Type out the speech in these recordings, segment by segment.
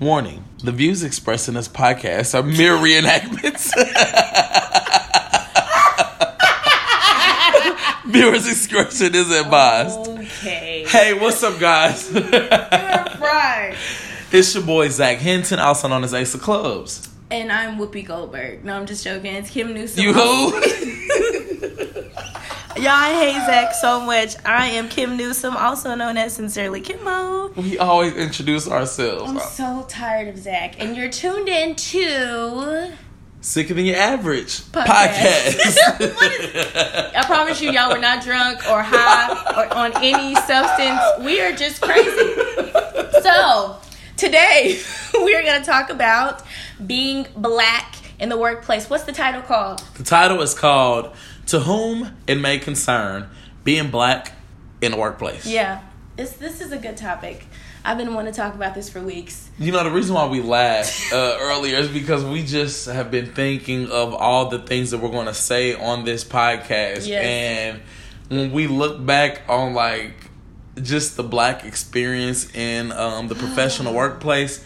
Warning the views expressed in this podcast are mere reenactments. Viewers' discretion is advised. Okay. Hey, what's up, guys? You're right. it's your boy Zach Hinton, also known as Ace of Clubs. And I'm Whoopi Goldberg. No, I'm just joking. It's Kim Newsom. You who? Y'all, I hate Zach so much. I am Kim Newsom, also known as Sincerely Kimmo. we always introduce ourselves. I'm so tired of Zach. And you're tuned in to. Sicker than your average Podcast. podcast. I promise you, y'all, we're not drunk or high or on any substance. We are just crazy. So, today we are going to talk about being black in the workplace. What's the title called? the title is called To Whom It May Concern Being Black in the Workplace. Yeah, this this is a good topic. I've been wanting to talk about this for weeks. You know, the reason why we laughed uh, earlier is because we just have been thinking of all the things that we're going to say on this podcast. Yes. And when we look back on, like, just the black experience in um, the professional workplace,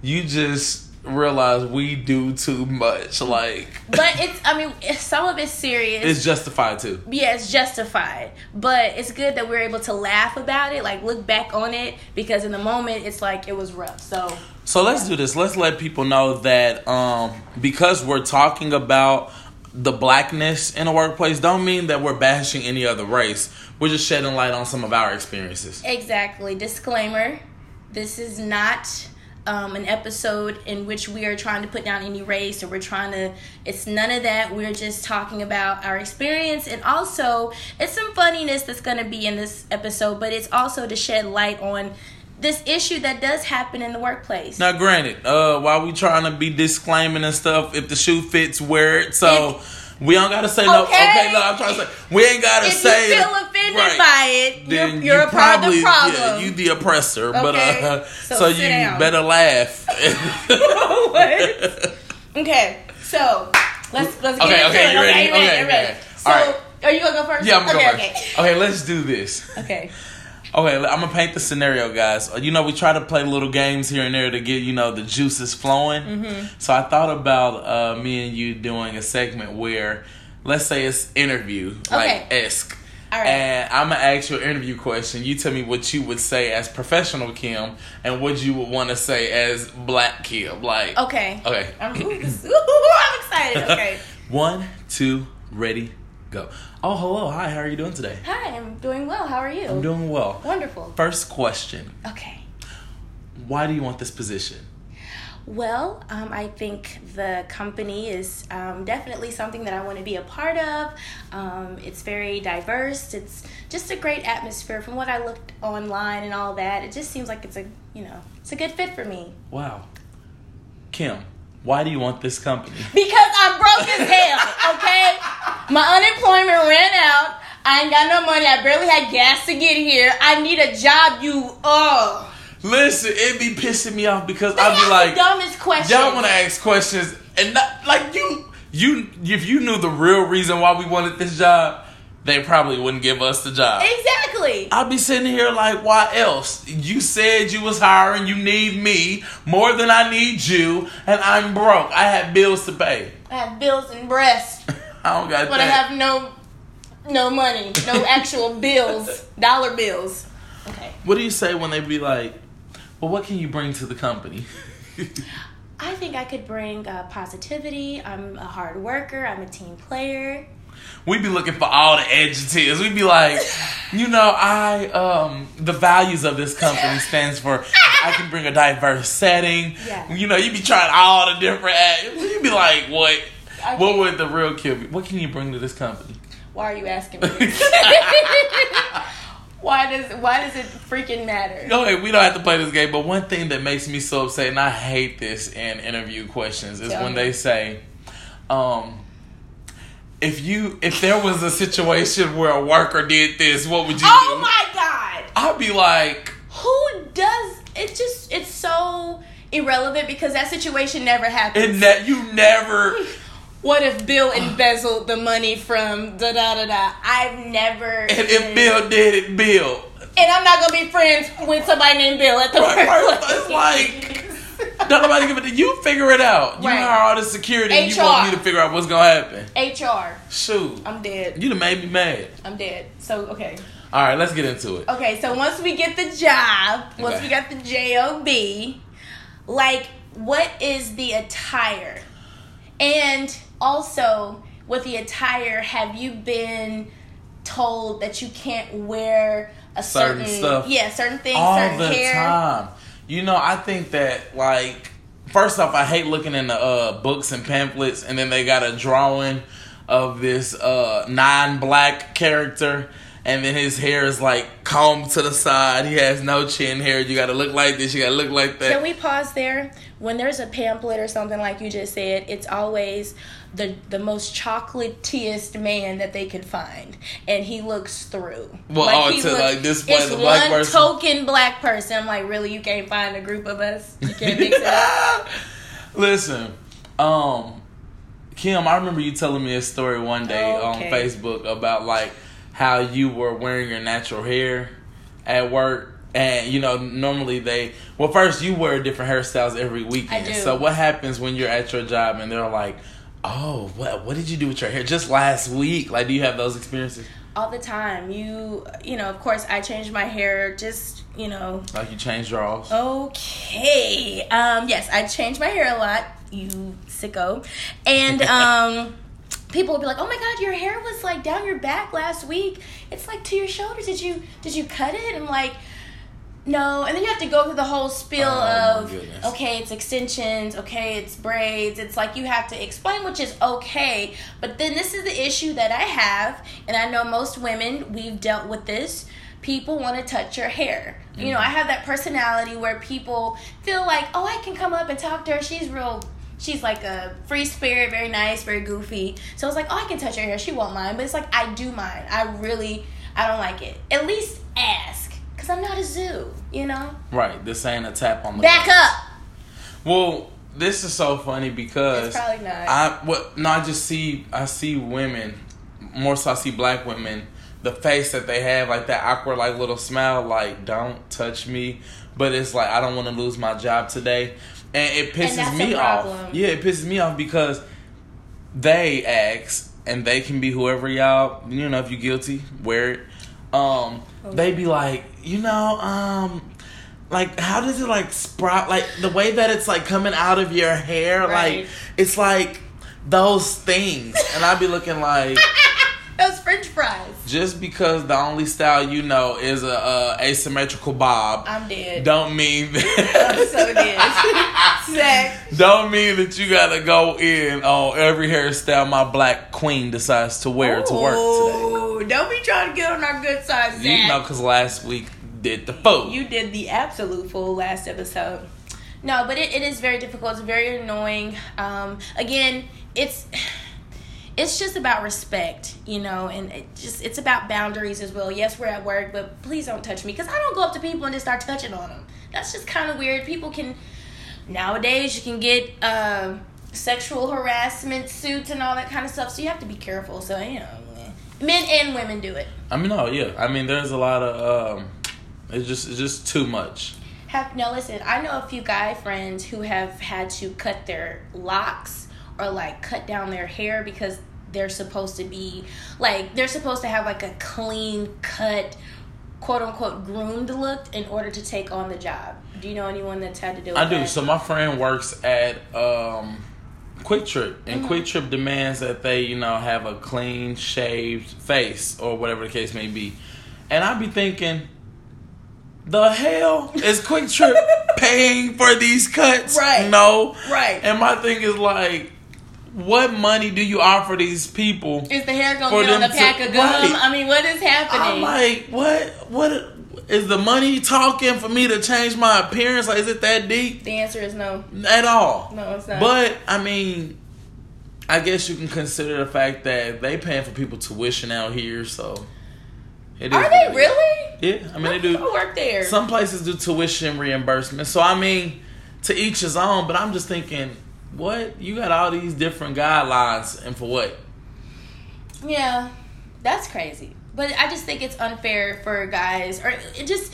you just realize we do too much. Like, But it's I mean some of it's serious. it's justified too. yeah, it's justified. But it's good that we're able to laugh about it, like look back on it, because in the moment it's like it was rough. So So let's do this. Let's let people know that um, because we're talking about the blackness in a workplace, don't mean that we're bashing any other race. We're just shedding light on some of our experiences. Exactly. Disclaimer this is not um, an episode in which we are trying to put down any race or we're trying to, it's none of that. We're just talking about our experience. And also, it's some funniness that's going to be in this episode, but it's also to shed light on this issue that does happen in the workplace. Now, granted, uh, while we trying to be disclaiming and stuff, if the shoe fits, wear it. So we don't gotta say no. Okay. Okay, no, I'm trying to say we ain't gotta if say. you feel offended Right. by it, you're, Then you're you a part of probably- the problem. Yeah, you the oppressor, but Okay. uh, So so, you down. better laugh. What? Okay, so let's let's get Okay, into okay, it. you ready? Okay, Okay, you ready? okay. So, All right. are you gonna go first? Yeah, I'm gonna okay, go okay. Okay, let's do this. Okay. Okay, I'm gonna paint the scenario, guys. You know, we try to play little games here and there to get you know the juices flowing. Mm-hmm. So I thought about uh, me and you doing a segment where, let's say it's interview like Okay. esque. Right. And I'm gonna ask you an interview question. You tell me what you would say as professional Kim and what you would want to say as black Kim. Like, Okay. okay. I'm, ooh, this- ooh, I'm excited. Okay. One, two, ready, go. Oh, hello, hi. How are you doing today? Hi, I'm doing well. How are you? I'm doing well. wonderful. First question. Okay. Why do you want this position? Well, um, I think the company is um, definitely something that I want to be a part of. Um, it's very diverse. It's just a great atmosphere. From what I looked online and all that, it just seems like it's a you know it's a good fit for me. Wow. Kim, why do you want this company? Because I'm broke as hell. Okay, my unemployment ran out. I ain't got no money. I barely had gas to get here. I need a job. You oh. Listen, it be pissing me off because I'll be like, the dumbest question. y'all want to ask questions and not like you. You, if you knew the real reason why we wanted this job, they probably wouldn't give us the job. exactly. I'll be sitting here like, why else? You said you was hiring, you need me more than I need you, and I'm broke. I have bills to pay. I have bills and breasts. I don't got But I have no no money, no actual bills, dollar bills. Okay. what do you say when they be like, well, what can you bring to the company? I think I could bring uh, positivity. I'm a hard worker. I'm a team player. We'd be looking for all the adjectives. We'd be like, you know, I um the values of this company stands for I can bring a diverse setting. Yeah. You know, you'd be trying all the different ad- you'd be like, what I what would the real kill be? What can you bring to this company? Why are you asking me? why does why does it freaking matter? Okay, we don't have to play this game, but one thing that makes me so upset, and I hate this in interview questions, is Tell when me. they say, um, if you if there was a situation where a worker did this, what would you Oh do? Oh my god! I'd be like, Who does it? Just it's so irrelevant because that situation never happened. and that you never. What if Bill embezzled the money from da da da da? I've never. And if Bill did it, Bill. and I'm not gonna be friends with somebody named Bill at the Right, right, workplace. it's like- Don't nobody give it. To you figure it out. You Right. hire all the security. and You want me HR. to figure out what's gonna happen. HR. Shoot, I'm dead. You'd have made me mad. I'm dead. So okay. All right, let's get into it. Okay, so once we get the job, once Okay. we got the job, like what is the attire? And also with the attire, have you been told that you can't wear a Certain certain, stuff. Yeah, certain things, all certain the hair. time. You know, I think that like first off, I hate looking in the uh, books and pamphlets, and then they got a drawing of this uh, non-black character. And then his hair is like combed to the side. He has no chin hair. You gotta look like this. You gotta look like that. Can we pause there? When there's a pamphlet or something like you just said, it's always the the most chocolatiest man that they could find, and he looks through. Well, oh, he to, like, display it's the black one person? token black person. I'm like, really? You can't find a group of us? You can't mix it up? Listen, um, Kim, I remember you telling me a story one day Okay. on Facebook about like how you were wearing your natural hair at work. And you know, normally they well, first you wear different hairstyles every weekend. So what happens when you're at your job and they're like, "Oh, what what did you do with your hair just last week?" Like, do you have those experiences? All the time. You, you know, of course, I changed my hair. Just, you know, Like you change draws? Oh. Okay. Um, yes, I change my hair a lot, you sicko. And um, people will be like, "Oh my god, your hair was like down your back last week. It's like to your shoulders. Did you did you cut it?" I'm like, "No." And then you have to go through the whole spiel Oh, of, "Okay, it's extensions. Okay, it's braids." It's like you have to explain, which is okay. But then this is the issue that I have, and I know most women we've dealt with this people want to touch your hair. You know, I mm-hmm. have that personality where people feel like, oh, I can come up and talk to her. She's real. She's like a free spirit, very nice, very goofy. So it's like, oh, I can touch her hair. She won't mind. But it's like, I do mind. I really, I don't like it. At least ask. Because I'm not a zoo, you know? Right. This ain't a tap on the Back glass. up. Well, this is so funny because It's probably not. I what no, I just see I see women more so I see black women the face that they have like that awkward like little smile like don't touch me but it's like I don't want to lose my job today and it pisses that's me a off yeah it pisses me off because they ask and they can be whoever y'all you know if you're guilty wear it um they be like you know um like how does it like sprout like the way that it's like coming out of your hair Right. like it's like those things and i'd be looking like Those french fries. just because the only style you know is a, uh asymmetrical bob I'm dead. don't mean I'm that so dead. Zach. don't mean that you gotta go in on every hairstyle my black queen decides to wear to work today Don't be trying to get on our good side, Zach. you know because last week did the food You did the absolute full last episode. No, but it, it is very difficult. It's very annoying. Um, again, it's it's just about respect, you know, and it just it's about boundaries as well. Yes, we're at work, but please don't touch me because I don't go up to people and just start touching on them. That's just kind of weird. People can nowadays you can get um, sexual harassment suits and all that kind of stuff, so you have to be careful. So you know, men and women do it. I mean, no, yeah. I mean, there's a lot of um, it's just it's just too much. Have no listen. I know a few guy friends who have had to cut their locks or like cut down their hair because they're supposed to be like they're supposed to have like a clean cut, quote unquote groomed look in order to take on the job. Do you know anyone that's had to do? With I do. that? So my friend works at um, QuikTrip, and Mm-hmm. QuikTrip demands that they, you know, have a clean shaved face or whatever the case may be. And I'd be thinking, the hell is QuikTrip paying for these cuts? Right. No. Right. And my thing is like, what money do you offer these people? Is the hair gonna be on a pack to- of gum? right. I mean, what is happening? I'm like, what? What is the money talking for me to change my appearance? Like, is it that deep the answer is no. at all? No, it's not. But I mean, I guess you can consider the fact that they paying for people tuition out here, so it is Are they really? Yeah, I mean they I do. work there. Some places do tuition reimbursement, so I mean, to each his own. But I'm just thinking, what you got all these different guidelines, and for what? Yeah, that's crazy. But I just think it's unfair for guys, or it just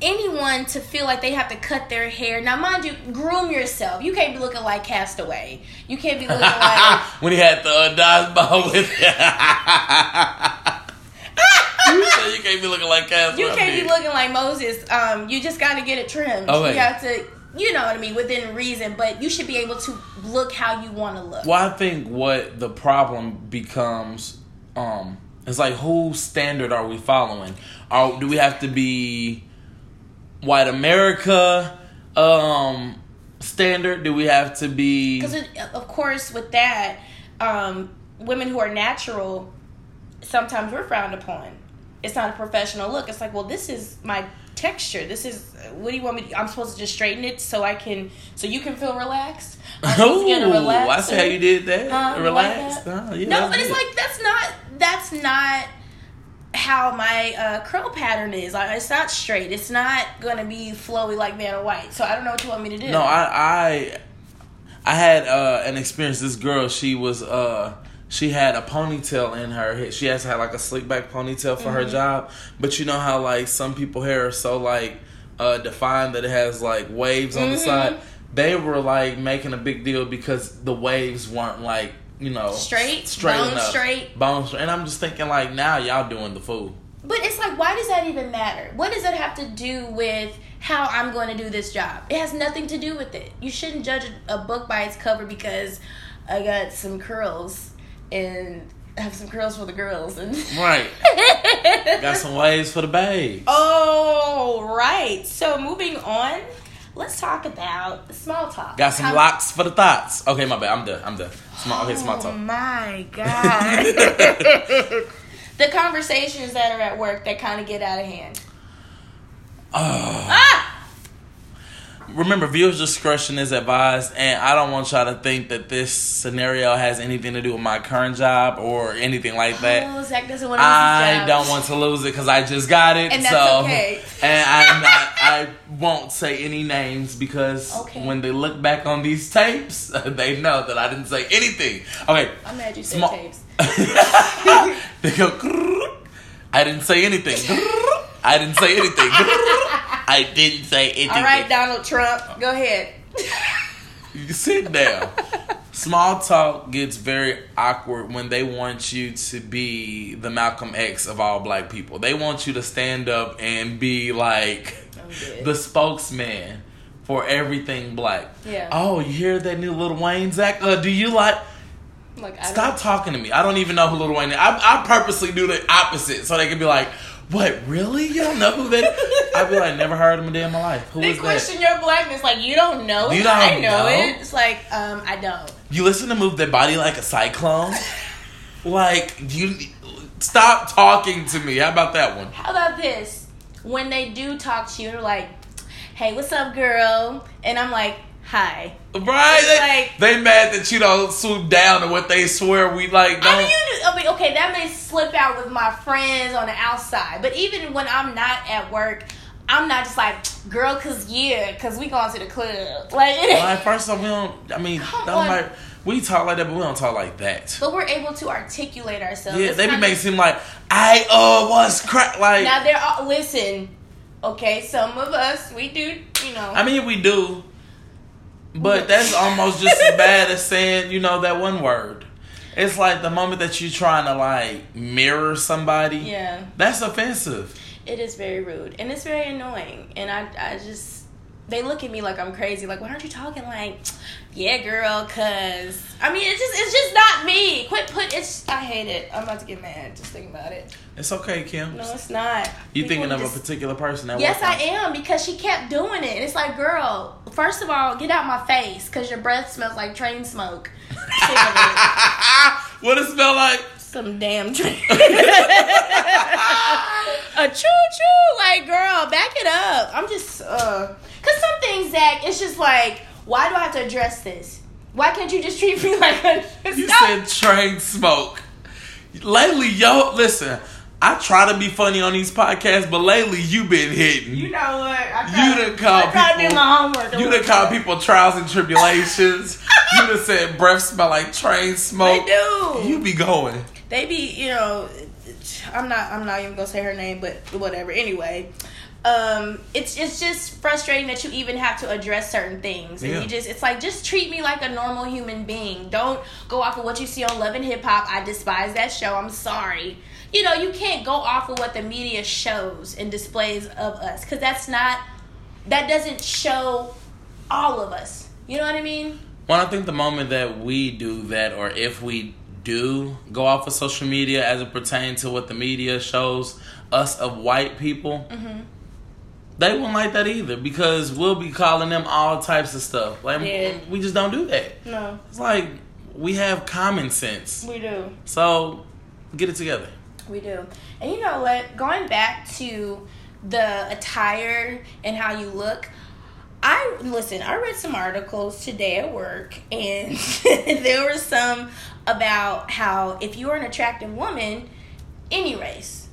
anyone to feel like they have to cut their hair. Now, mind you, groom yourself. You can't be looking like Castaway. You can't be looking like when he had the uh, dodgeball with you you can't be looking like Castaway. you can't be looking like Moses. Um, you just got to get it trimmed. Okay. You have to, you know what I mean, within reason. But you should be able to look how you want to look. Well, I think what the problem becomes, um, is like whose standard are we following? Or do we have to be white America um standard? Do we have to be Because of course, with that, um, women who are natural, sometimes we're frowned upon. It's not a professional look. It's like, well, this is my texture. This is what do you want me? to I'm supposed to just straighten it so I can, so you can feel relaxed. I'm supposed to get a Ooh, I see how you did that. Huh? You Relax. like that? Oh, yeah, no, but it's good. like that's not that's not how my uh, curl pattern is. Like, it's not straight. It's not gonna be flowy like Vanna White. So I don't know what you want me to do. No, I I I had uh an experience. This girl, she was uh she had a ponytail in her head. She has to have like a slick back ponytail for her Mm-hmm. job. But you know how like some people hair are so like uh defined that it has like waves on the side. They were like making a big deal because the waves weren't like you know Straight? straight Bone enough. straight? bone straight. And I'm just thinking like now y'all doing the fool. But it's like, why does that even matter? What does that have to do with how I'm going to do this job? It has nothing to do with it. You shouldn't judge a book by its cover because I got some curls and have some curls for the girls and Right. Got some waves for the babe. Oh, right. So moving on, let's talk about small talk. Got some How- locks for the thoughts. Okay, my bad. I'm done. I'm done. Small. Okay, small talk Oh my god. the conversations that are at work that kind of get out of hand. Oh. Ah! Remember, viewers' discretion is advised, and I don't want y'all to think that this scenario has anything to do with my current job or anything like that. Oh, Zach doesn't want to lose I don't want to lose it because I just got it. And that's so, okay. And I'm not, I won't say any names because Okay. when they look back on these tapes, they know that I didn't say anything. Okay. I'm mad you said Small- tapes. they go. I didn't say anything. I didn't say anything. I didn't say anything. All right, Donald Trump, go ahead. You sit down. Small talk gets very awkward when they want you to be the Malcolm X of all black people. They want you to stand up and be like the spokesman for everything black. Yeah. Oh, you hear that new Lil Wayne, Zach? Uh, do you like? Like, I Stop talking to me. I don't even know who Lil Wayne is. I, I purposely do the opposite so they can be like, "What? Really? You don't know who that?" I'd be like, "Never heard of him a day in my life. Who They is that?" question your blackness like you don't know it. You don't I know, know? it. It's like um I don't. You listen to "Move their Body Like a Cyclone." like you, stop talking to me. How about that one? How about this? When they do talk to you, they're like, "Hey, what's up, girl?" And I'm like, "Hi." Right? They, like- they mad that you don't swoop down to what they swear we like. Don't. I mean, you, I mean, okay, that may slip out with my friends on the outside, but even when I'm not at work, I'm not just like, "Girl, cause yeah, cause we going to the club." Like, like first off, we don't. I mean, don't on. like we talk like that, but we don't talk like that. but we're able to articulate ourselves. Yeah, It's they be making it seem like I uh was crack like. Now they're all, listen, okay. Some of us we do, you know. I mean, we do, but that's almost just as bad as saying you know that one word. It's like the moment that you're trying to like mirror somebody. yeah, That's offensive. it is very rude and it's very annoying. And I, I just they look at me like I'm crazy. Like, why aren't you talking like, yeah, girl? Cause I mean, it's just it's just not me. Quit put it's. I hate it. I'm about to get mad just thinking about it. It's okay, Kim. No, it's not. you People thinking of just- a particular person that Yes, I am because she kept doing it. And it's like, girl, first of all, get out my face because your breath smells like train smoke. What it smell like? Some damn train. a choo choo, like girl, back it up. I'm just, uh, cause some things, Zach, it's just like, why do I have to address this? Why can't you just treat me like a? You said train smoke. Lately, yo, listen. I try to be funny on these podcasts, but lately you been hitting. You know what? I You done call I try to people- do my homework. You done called people trials and tribulations. you done said breath smell like train smoke. They do. You be going. They be you know i'm not i'm not even gonna say her name but whatever anyway um, it's it's just frustrating that you even have to address certain things, and Yeah. you just it's like just treat me like a normal human being. Don't go off of what you see on Love and Hip Hop. I despise that show. I'm sorry. You know you can't go off of what the media shows and displays of us because that's not that doesn't show all of us. You know what I mean? Well, I think the moment that we do that, or if we do go off of social media as it pertains to what the media shows us of white people, Mm-hmm. they won't like that either because we'll be calling them all types of stuff. Like Yeah. we just don't do that. No, It's like we have common sense. we do. So get it together. We do. And you know what? Going back to the attire and how you look, I listen, I read some articles today at work and there were some about how if you're an attractive woman, any race,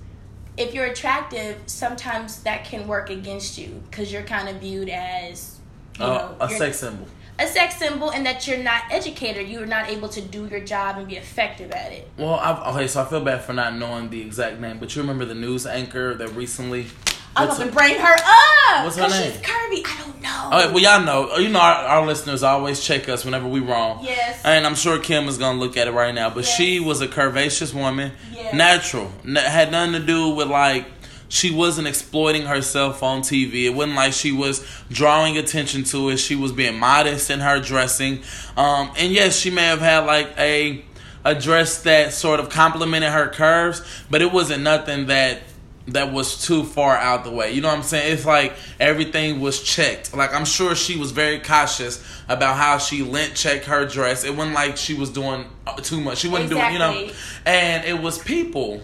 if you're attractive, sometimes that can work against you because you're kind of viewed as you Uh, know, a sex symbol. a sex symbol and that you're not educated, you're not able to do your job and be effective at it. Well, I've, okay, so I feel bad for not knowing the exact name, but you remember the news anchor that recently. I'm gonna bring her up. What's her name? She's curvy. I don't know. Oh, well, y'all know. You know, our, our listeners always check us whenever we wrong. Yes. And I'm sure Kim is gonna look at it right now. But Yes. she was a curvaceous woman, Yes. natural, N- had nothing to do with like. She wasn't exploiting herself on TV. It wasn't like she was drawing attention to it. She was being modest in her dressing. Um, and yes, she may have had like a a dress that sort of complemented her curves, but it wasn't nothing that that was too far out the way. You know what I'm saying? It's like everything was checked. Like I'm sure she was very cautious about how she lint checked her dress. It wasn't like she was doing uh, too much. She wasn't doing, you know. And it was people,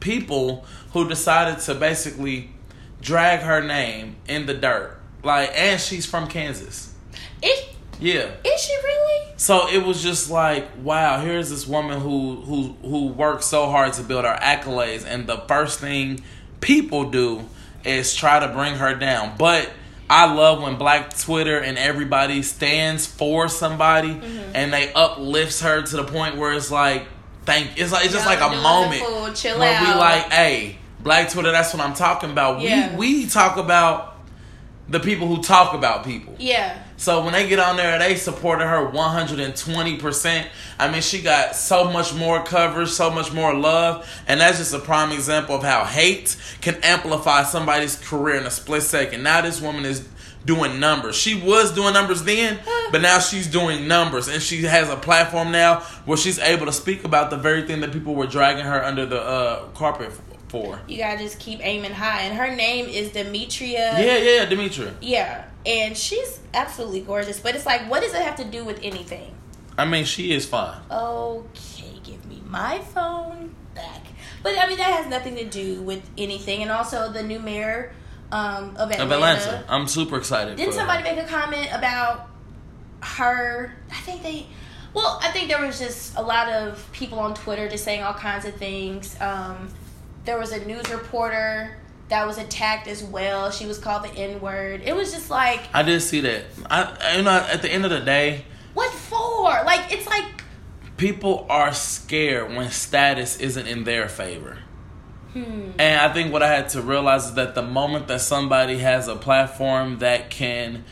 people who decided to basically drag her name in the dirt. Like, and she's from Kansas. Is, Yeah. is she really? So it was just like, wow, here's this woman who who who worked so hard to build her accolades, and the first thing people do is try to bring her down. But I love when Black Twitter and everybody stands for somebody mm-hmm. and they uplifts her to the point where it's like, thank. It's like it's just Y'all like a moment the fool, chill where we like, hey, Black Twitter. That's what I'm talking about. Yeah. We we talk about the people who talk about people. Yeah. So when they get on there, they supported her 120%. I mean, she got so much more coverage, so much more love. And that's just a prime example of how hate can amplify somebody's career in a split second. Now this woman is doing numbers. She was doing numbers then, but now she's doing numbers. And she has a platform now where she's able to speak about the very thing that people were dragging her under the uh, carpet for. You gotta just keep aiming high. And her name is Demetria. Yeah, yeah, Demetria. Yeah. And she's absolutely gorgeous. But it's like, what does it have to do with anything? I mean, she is fine. Okay, give me my phone back. But I mean, that has nothing to do with anything. And also, the new mayor um, of Atlanta. Of Atlanta. I'm super excited. Didn't somebody her. make a comment about her? I think they. Well, I think there was just a lot of people on Twitter just saying all kinds of things. Um, there was a news reporter that was attacked as well. She was called the N word. It was just like, I did see that. I you know at the end of the day, what for? Like, it's like, people are scared when status isn't in their favor. hmm. And I think what I had to realize is that the moment that somebody has a platform that can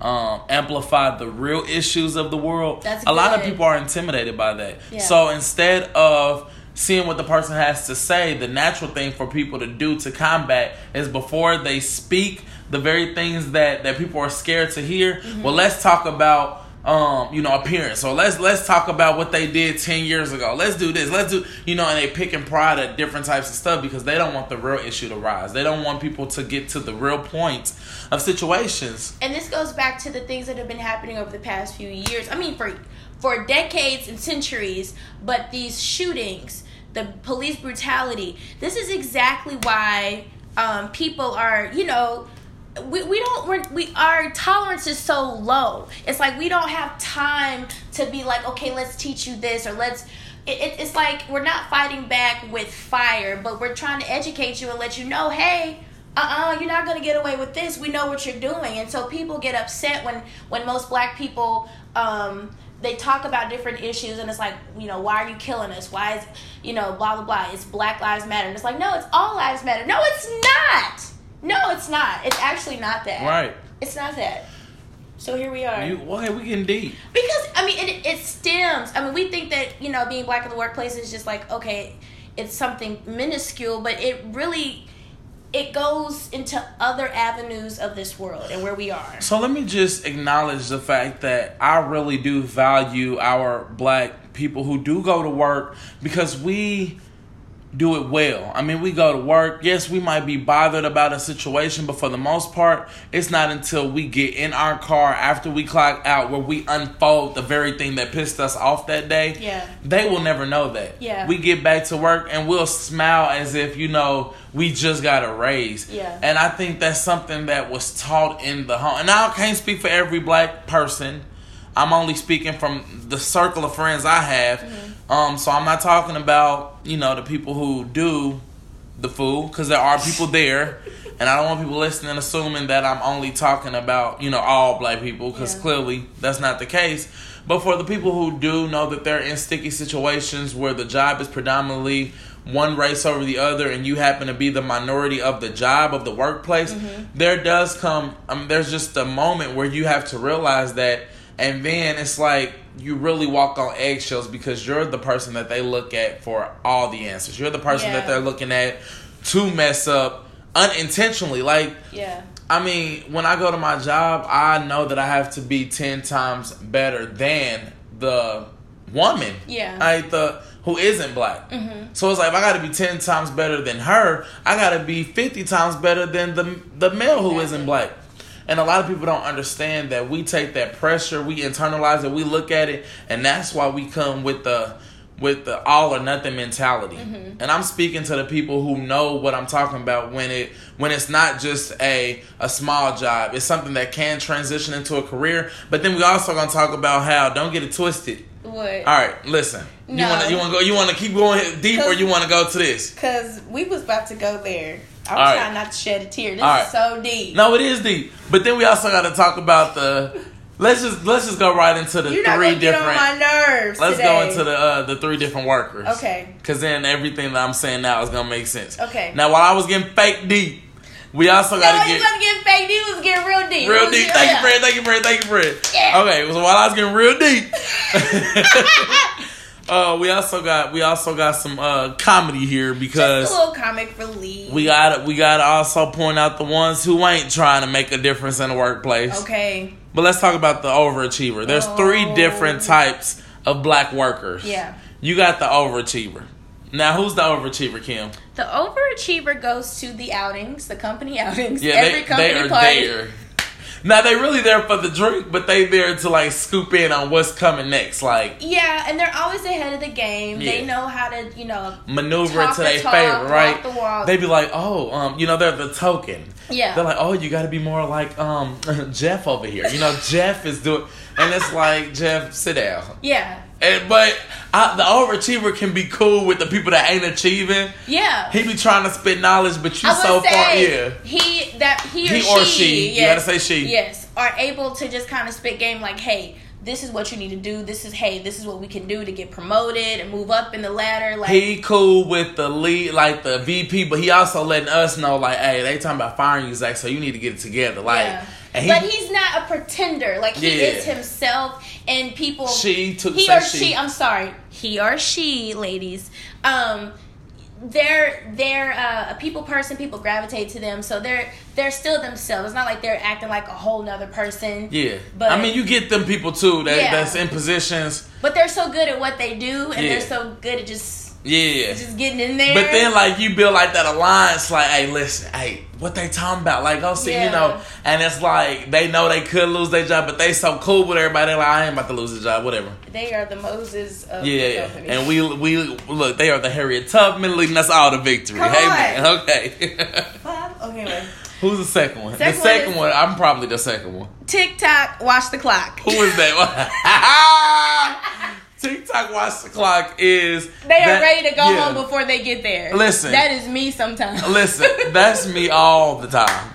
um, amplify the real issues of the world, That's a lot of people are intimidated by that. Yeah. So instead of seeing what the person has to say, the natural thing for people to do to combat is before they speak the very things that, that people are scared to hear. Mm-hmm. Well, let's talk about um, you know, appearance. So let's let's talk about what they did ten years ago. Let's do this. Let's do you know, and they pick and pride at different types of stuff because they don't want the real issue to rise. They don't want people to get to the real points of situations. and this goes back to the things that have been happening over the past few years. I mean, for for decades and centuries. But these shootings, the police brutality. This is exactly why um, people are, you know. We, we don't we're, we our tolerance is so low. It's like we don't have time to be like okay let's teach you this or let's it, it, it's like we're not fighting back with fire, but we're trying to educate you and let you know, hey, uh-uh, you're not gonna get away with this. We know what you're doing, and so people get upset when when most black people um they talk about different issues and it's like you know why are you killing us why is you know blah blah blah it's black lives matter and it's like no it's all lives matter no it's not No, it's not. It's actually not that. Right. It's not that. So here we are. You, why we getting deep? Because I mean, it, it stems. I mean, we think that you know being black in the workplace is just like okay, it's something minuscule, but it really it goes into other avenues of this world and where we are. So let me just acknowledge the fact that I really do value our black people who do go to work because we do it well. I mean, we go to work. Yes, we might be bothered about a situation, but for the most part, it's not until we get in our car after we clock out where we unfold the very thing that pissed us off that day. Yeah. They will never know that. Yeah. We get back to work and we'll smile as if, you know, we just got a raise. Yeah. And I think that's something that was taught in the home. And I can't speak for every black person. I'm only speaking from the circle of friends I have. Mm-hmm. Um, so I'm not talking about you know the people who do the fool because there are people there, and I don't want people listening assuming that I'm only talking about you know all black people because Yeah. clearly that's not the case. But for the people who do know that they're in sticky situations where the job is predominantly one race over the other and you happen to be the minority of the job of the workplace there does come um, there's just a moment where you have to realize that and then it's like you really walk on eggshells because you're the person that they look at for all the answers you're the person that they're looking at to mess up unintentionally like Yeah. I mean, when I go to my job, I know that I have to be ten times better than the woman. Yeah. Like the who isn't black. Mm-hmm. So it's like if I got to be ten times better than her, I got to be fifty times better than the the male who isn't black. And a lot of people don't understand that we take that pressure, we internalize it, we look at it, and that's why we come with the with the all or nothing mentality. Mm-hmm. And I'm speaking to the people who know what I'm talking about when it when it's not just a a small job. It's something that can transition into a career. But then we also gonna talk about how don't get it twisted. What? All right, listen. You No. wanna you wanna go you wanna keep going deep or you wanna go to this? Because we was about to go there. I was All right. trying not to shed a tear. This All is right. so deep. No, it is deep. But then we also gotta talk about the let's just let's just go right into the You're not three gonna get different on my nerves. Let's today. go into the uh, the three different workers. Okay. Cause then everything that I'm saying now is gonna make sense. Okay. Now while I was getting fake deep, we also gotta you get gonna get fake. Deep. Was getting real deep. real deep. Thank you, Fred. Thank you, Fred. Thank you, Fred. Yeah. Okay, so while I was getting real deep, uh, we also got we also got some uh, comedy here because Just a little comic relief. we got we got to also point out the ones who ain't trying to make a difference in the workplace. okay. But let's talk about the overachiever. There's three different types of black workers. Yeah. You got the overachiever. Now, who's the overachiever, Kim? The overachiever goes to the outings, the company outings, Yeah, every they, company they are party. there. Now they really there for the drink, but they there to like scoop in on what's coming next, like Yeah, and they're always ahead of the game. Yeah. They know how to, you know, maneuver it to their favor, right? the walk. They be like, oh, um, you know, they're the token. Yeah. They're like, oh, you got to be more like um Jeff over here. You know, Jeff is doing, and it's like Jeff, sit down. yeah, And but I, the overachiever can be cool with the people that ain't achieving. yeah. He be trying to spit knowledge, but you so far, yeah. he that he or He she, or she. You yes, gotta say she. Yes, are able to just kind of spit game like, hey, this is what you need to do. This is hey, this is what we can do to get promoted and move up in the ladder. Like, He cool with the lead, like the VP, but he also letting us know, like, hey, they talking about firing you, Zach, so you need to get it together. Like, yeah. He, but he's not a pretender. Like he Yeah. is himself, and people. she took he or she, I'm sorry, he or she, ladies, um, they're they're uh, a people person. People gravitate to them, so they're they're still themselves. It's not like they're acting like a whole nother person. yeah. but- I mean, you get them people too that Yeah. that's in positions. But they're so good at what they do, and Yeah. they're so good at just Yeah. just getting in there. But then, like, you build like that alliance, like, hey, listen, hey, what they talking about? Like, go see, Yeah. you know, and it's like they know they could lose their job, but they so cool with everybody. They're like, I ain't about to lose the job, whatever. they are the Moses of the Yeah, company. and we we look, they are the Harriet Tubman leading us all to victory. Come hey, on. man, okay. Five? Okay, wait. Who's the second one? Second the one second is- one, I'm probably the second one. TikTok, watch the clock. Who is that? TikTok watch the clock is They are ready to go yeah. home before they get there. Listen. that is me sometimes. Listen, that's me all the time.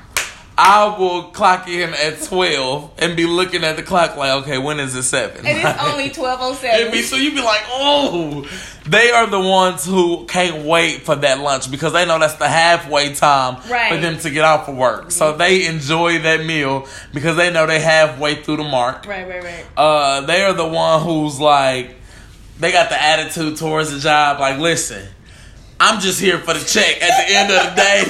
I will clock in at twelve and be looking at the clock like, okay, when is it seven? And it's only twelve oh be, seven. so you'd be like, oh, they are the ones who can't wait for that lunch because they know that's the halfway time Right. for them to get off of work. So they enjoy that meal because they know they halfway through the mark. Right, right, right. Uh, they are the one who's like, they got the attitude towards the job. Like, listen, I'm just here for the check. At the end of the day,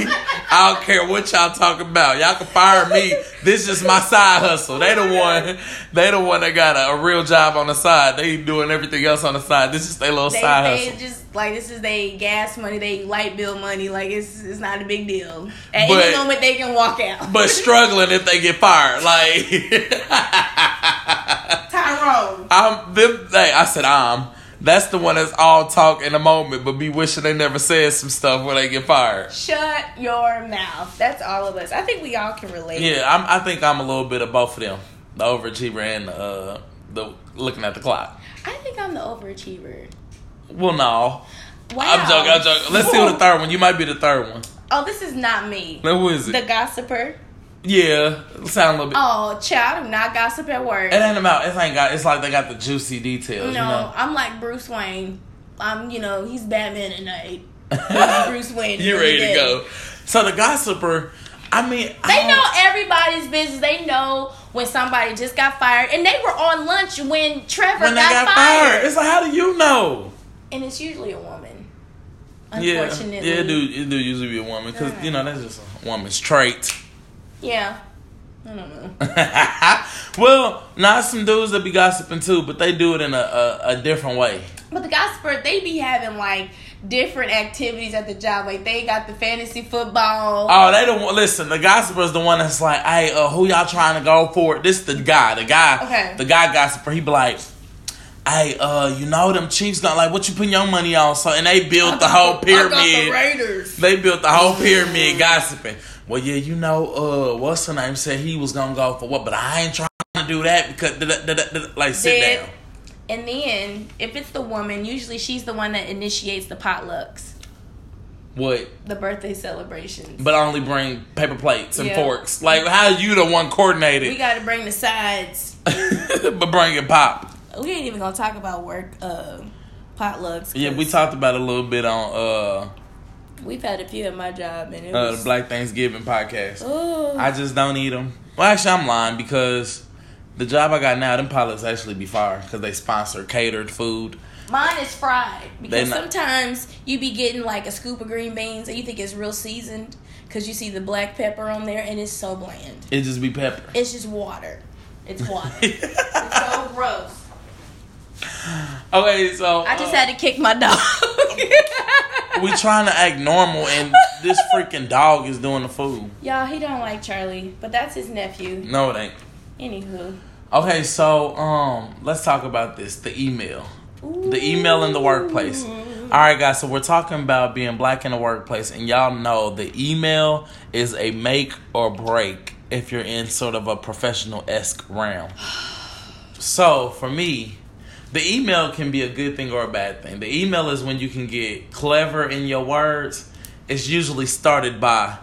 I don't care what y'all talking about. Y'all can fire me. This is my side hustle. They the one. They the one that got a, a real job on the side. They doing everything else on the side. This is their little They, side they hustle. just like this is they gas money, they light bill money. Like it's it's not a big deal. At But- any moment they can walk out. But struggling if they get fired. Like, Tyrone. I'm them. Hey, I said I'm. That's the one that's all talk in the moment, but be wishing they never said some stuff when they get fired. Shut your mouth. That's all of us. I think we all can relate. Yeah, I'm, I think I'm a little bit of both of them, the overachiever and uh, the looking at the clock. I think I'm the overachiever. Well, no, Wow. I'm joking. I'm joking. Let's see who the third one. You might be the third one. Oh, this is not me. Now, who is it? The gossiper. Yeah, sound a little bit. Oh, child, do not gossip at work. It ain't about. It ain't got. It's like they got the juicy details. no, You know. I'm like Bruce Wayne. I'm, you know, he's Batman at night. Bruce Wayne. you ready to go? So the gossiper. I mean, They don't- know everybody's business. They know when somebody just got fired, and they were on lunch when Trevor when they got, got fired. fired. It's like, how do you know? And it's usually a woman. Yeah, Unfortunately, yeah, it do it do usually be a woman because you know that's just a woman's trait. Yeah, I don't know. well, not some dudes that be gossiping too, but they do it in a, a, a different way. But the gossiper, they be having like different activities at the job. Like they got the fantasy football. Oh, they don't listen. The gossiper is the one that's like, "Hey, uh, who y'all trying to go for?" This the guy, the guy, Okay. the guy gossiper. He be like, "Hey, uh, you know them Chiefs got like what you putting your money on?" So and they built the whole I got the pyramid. Raiders. They built the whole pyramid gossiping. Well, yeah, you know, uh, what's her name said he was gonna go for what, but I ain't trying to do that because da- da- da- like sit Dead. down. And then if it's the woman, usually she's the one that initiates the potlucks, What? the birthday celebrations. But I only bring paper plates and Yeah. forks. Like, how you the one coordinating? we got to bring the sides. but bring it pop? We ain't even gonna talk about work uh, potlucks. Yeah, we talked about a little bit on We've had a few at my job, and it uh, uh was. the Black Thanksgiving podcast. Ooh. I just don't eat them. Well, actually, I'm lying because the job I got now, them pilots actually be fire because they sponsor catered food. Mine is fried because not- sometimes you be getting like a scoop of green beans and you think it's real seasoned because you see the black pepper on there and it's so bland. It just be pepper. It's just water. It's water. it's so gross. Okay, so I just uh, had to kick my dog. we trying to act normal, and this freaking dog is doing the food. Y'all, he don't like Charlie, but that's his nephew. No, it ain't. Anywho. Okay, so um, let's talk about this. The email, the email in the workplace. All right, guys. So we're talking about being black in the workplace, and y'all know the email is a make or break if you're in sort of a professional esque realm. So for me, the email can be a good thing or a bad thing. The email is when you can get clever in your words. It's usually started by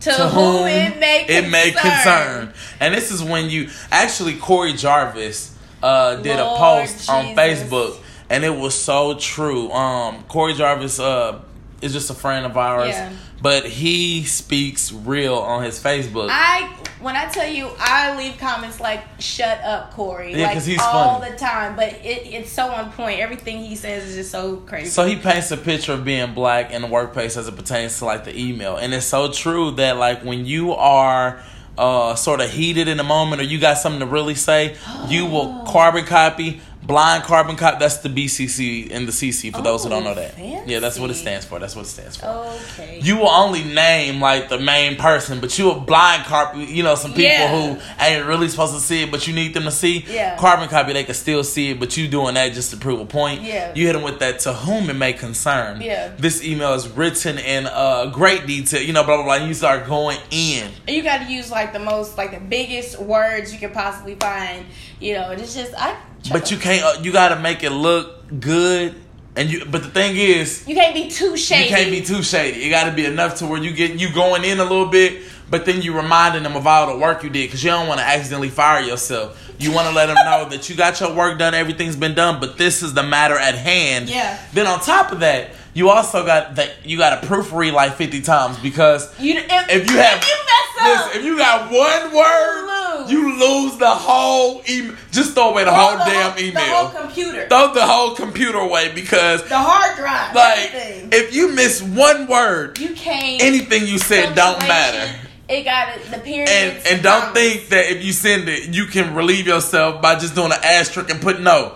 To, whom it may concern. it may concern. And this is when you actually Corey Jarvis uh, did a Lord post on Facebook, and it was so true. Um, Corey Jarvis uh, is just a friend of ours, Yeah. but he speaks real on his Facebook. I when I tell you I leave comments like "Shut up, Corey," Yeah, like he's all funny. the time. But it, it's so on point. Everything he says is just so crazy. So he paints a picture of being black in the workplace as it pertains to like the email, and it's so true that like when you are uh sort of heated in the moment or you got something to really say, you will carbon copy, blind carbon copy. That's the BCC and the CC for those who don't know that. Oh, Yeah, that's what it stands for. That's what it stands for. okay. You will only name like the main person, but you a blind copy. You know, some people Yeah. who ain't really supposed to see it, but you need them to see. Yeah. Carbon copy, they can still see it, but you doing that just to prove a point. Yeah. You hit them with that to whom it may concern. Yeah. This email is written in uh, great detail. You know, blah blah blah. And you start going in. And you got to use like the most, like the biggest words you can possibly find. You know, and it's just I. But you can't. Uh, you got to make it look good And you, but the thing is, You can't be too shady. you can't be too shady. It got to be enough to where you get you going in a little bit, but then you reminding them of all the work you did because you don't want to accidentally fire yourself. You want to let them know that you got your work done, everything's been done, but this is the matter at hand. Yeah. Then on top of that, you also got that you got to proofread like fifty times because You, if, if you have if you mess up, listen, if you got one word, lose. you lose the whole email. Just throw away the throw whole the damn whole, email. the whole computer, throw the whole computer away because the hard drive, like everything. if you miss one word, you can't. anything you said don't matter. It got it, the periods And and don't think that if you send it, you can relieve yourself by just doing an asterisk and put no.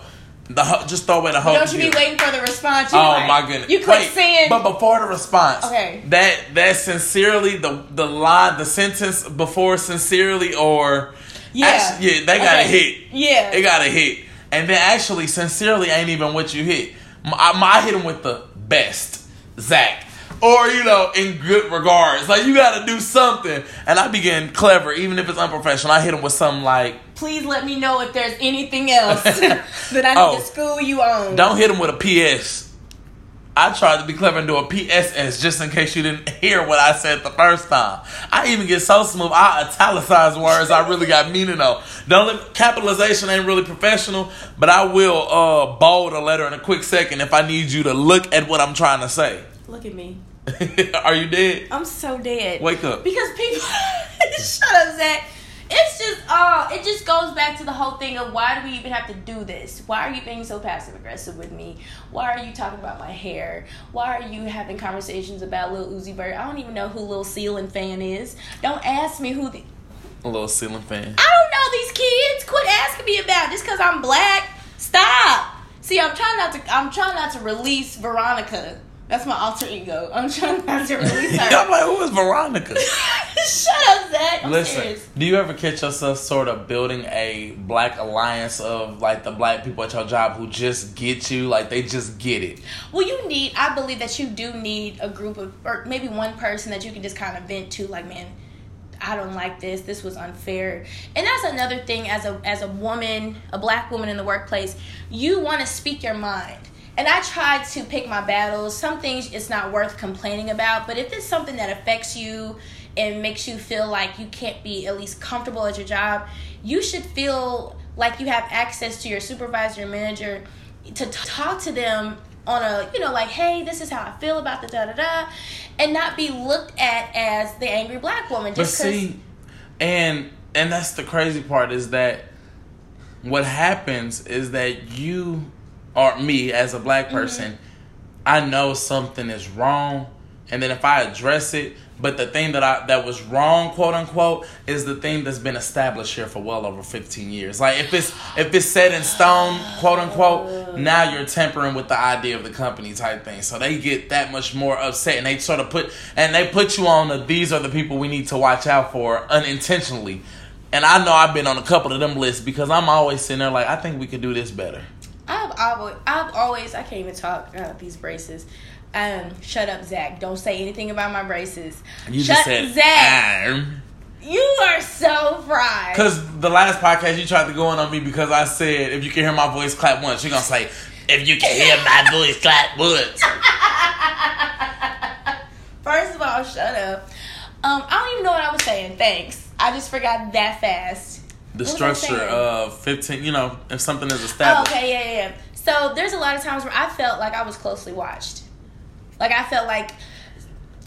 The ho- just throw away the whole. Don't you be waiting for the response? You Oh like- my goodness! You click Wait, send. but before the response, Okay. That that sincerely the the line the sentence before sincerely or Yeah. actually, yeah they got Okay. hit Yeah. they got a hit and then actually sincerely ain't even what you hit. I, I hit him with the best Zach or you know in good regards like you got to do something and I begin clever even if it's unprofessional. I hit him with something like Please let me know if there's anything else that I need Oh. to school you on. Don't hit him with a PS. I tried to be clever and do a PSS just in case you didn't hear what I said the first time. I even get so smooth, I italicize words I really got meaning on. Don't let, capitalization ain't really professional, but I will uh, bold a letter in a quick second if I need you to look at what I'm trying to say. Look at me. Are you dead? I'm so dead. Wake up. Because people shut up, Zach. It's just uh it just goes back to the whole thing of why do we even have to do this? Why are you being so passive aggressive with me? Why are you talking about my hair? Why are you having conversations about Lil Uzi Vert I don't even know who Lil Ceiling fan is. Don't ask me who the A little ceiling fan. I don't know these kids. Quit asking me about it just because I'm black. Stop. See, I'm trying not to. I'm trying not to release Veronica. That's my alter ego. I'm trying not to release her. I'm like, who is Veronica? Shut up, Zach. I'm Listen, serious. do you ever catch yourself sort of building a black alliance of like the black people at your job who just get you, like they just get it? Well, you need. I believe that you do need a group of, or maybe one person that you can just kind of vent to. Like, man, I don't like this. This was unfair. And that's another thing. As a as a woman, a black woman in the workplace, you want to speak your mind. And I try to pick my battles. Some things it's not worth complaining about, but if it's something that affects you and makes you feel like you can't be at least comfortable at your job, you should feel like you have access to your supervisor or manager to t- talk to them on a you know like hey this is how i feel about the da da da and not be looked at as the angry black woman But just because see, and and that's the crazy part is that what happens is that you or me as a black Mm-hmm. person, I know something is wrong, and then if I address it, but the thing that I that was wrong, quote unquote, is the thing that's been established here for well over fifteen years. Like if it's if it's set in stone, quote unquote, now you're tampering with the idea of the company type thing. So they get that much more upset, and they sort of put and they put you on the these are the people we need to watch out for unintentionally. And I know I've been on a couple of them lists because I'm always sitting there like I think we could do this better. I've always, I've always, I can't even talk about these braces. Um, shut up, Zach. Don't say anything about my braces. You shut just said Zach. "Arm." You are so fried. Cause the last podcast you tried to go in on me because I said if you can hear my voice clap once, you're gonna say if you can hear my voice clap once. First of all, shut up. Um, I don't even know what I was saying. Thanks. I just forgot that fast. The structure of fifteen, you know, if something is Oh, established. okay, yeah, yeah, yeah. So there's a lot of times where I felt like I was closely watched. Like I felt like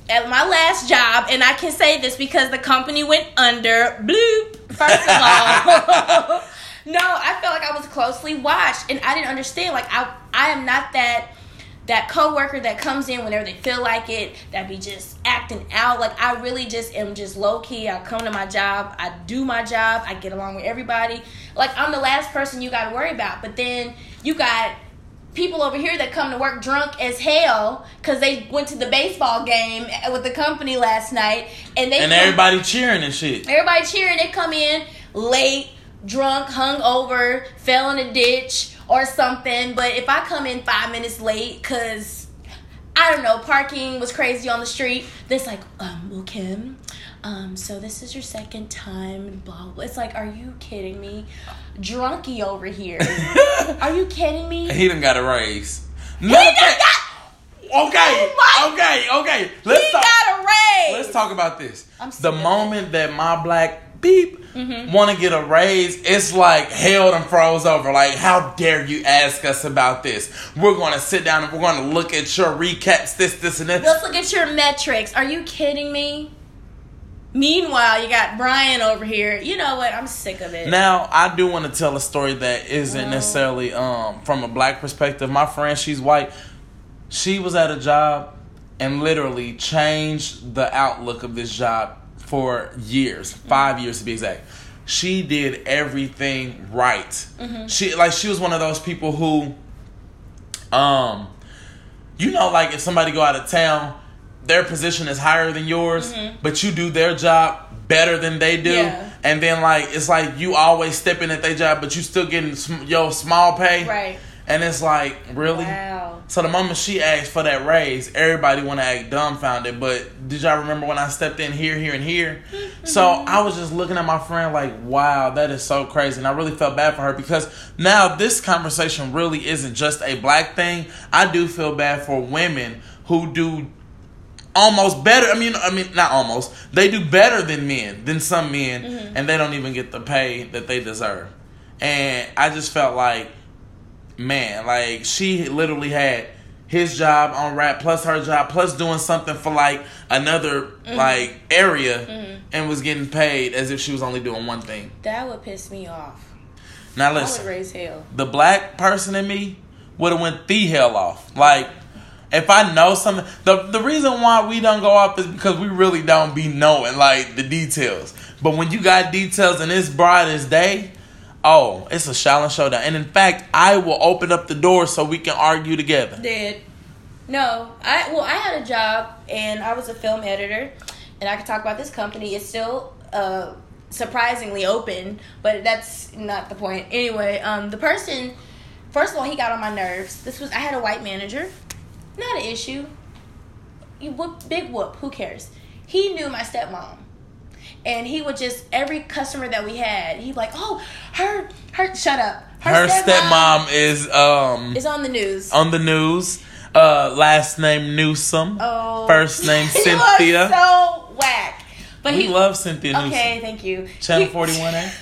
at my last job, and I can say this because the company went under. Bloop. First of all, no, I felt like I was closely watched, and I didn't understand. Like I, I am not that that coworker that comes in whenever they feel like it, that be just acting out. Like I really just am just low key. I come to my job, I do my job, I get along with everybody. Like I'm the last person you got to worry about. But then you got people over here that come to work drunk as hell because they went to the baseball game with the company last night, and they and come- everybody cheering and shit. Everybody cheering. They come in late, drunk, hungover, fell in a ditch or something. But if I come in five minutes late, cause I don't know, parking was crazy on the street. This like, um, well, Kim, um, so this is your second time. Blah. blah. It's like, are you kidding me? Drunky over here. are you kidding me? He done got a raise. He that- got, Okay, Oh okay, okay. Let's he talk. got a raise. Let's talk about this. I'm the moment that my black beep Mm-hmm. want to get a raise, it's like hell and froze over. Like, how dare you ask us about this? We're gonna sit down and we're gonna look at your recaps, this, this, and this. Let's look at your metrics. Are you kidding me? Meanwhile, you got Brian over here. You know what? I'm sick of it. Now, I do want to tell a story that isn't Well. necessarily um, from a black perspective. My friend, she's white. She was at a job and literally changed the outlook of this job for years, five years to be exact. She did everything right. She like she was one of those people who, um, you know, like if somebody go out of town, their position is higher than yours, but you do their job better than they do, Yeah. and then like it's like you always stepping at their job, but you still getting sm- your small pay, Right. And it's like really. Wow. So the moment she asked for that raise, everybody want to act dumbfounded. But did y'all remember when I stepped in here, here, and here? so I was just looking at my friend like, wow, that is so crazy. And I really felt bad for her because now this conversation really isn't just a black thing. I do feel bad for women who do almost better. I mean, I mean, not almost. They do better than men, than some men, mm-hmm. and they don't even get the pay that they deserve. And I just felt like, man, like she literally had his job on rap plus her job plus doing something for like another mm-hmm. like area mm-hmm. and was getting paid as if she was only doing one thing. That would piss me off. Now I would listen, raise hell. the black person in me would have went the hell off. Like if I know something, the the reason why we don't go off is because we really don't be knowing like the details. But when you got details and it's bright as day, oh, it's a silent showdown. And in fact, I will open up the door so we can argue together. Did. No, I well, I had a job and I was a film editor, and I could talk about this company. It's still uh, surprisingly open, but that's not the point. Anyway, um, the person, first of all, he got on my nerves. This was I had a white manager, not an issue. You whoop, big whoop. Who cares? He knew my stepmom. And he would just every customer that we had, he'd be like, oh, her, her, shut up. Her stepmom is um is on the news. on the news. Uh, last name Newsom. Oh. First name Cynthia. are so whack. But we he love Cynthia Newsom. Okay, thank you. Channel 41A.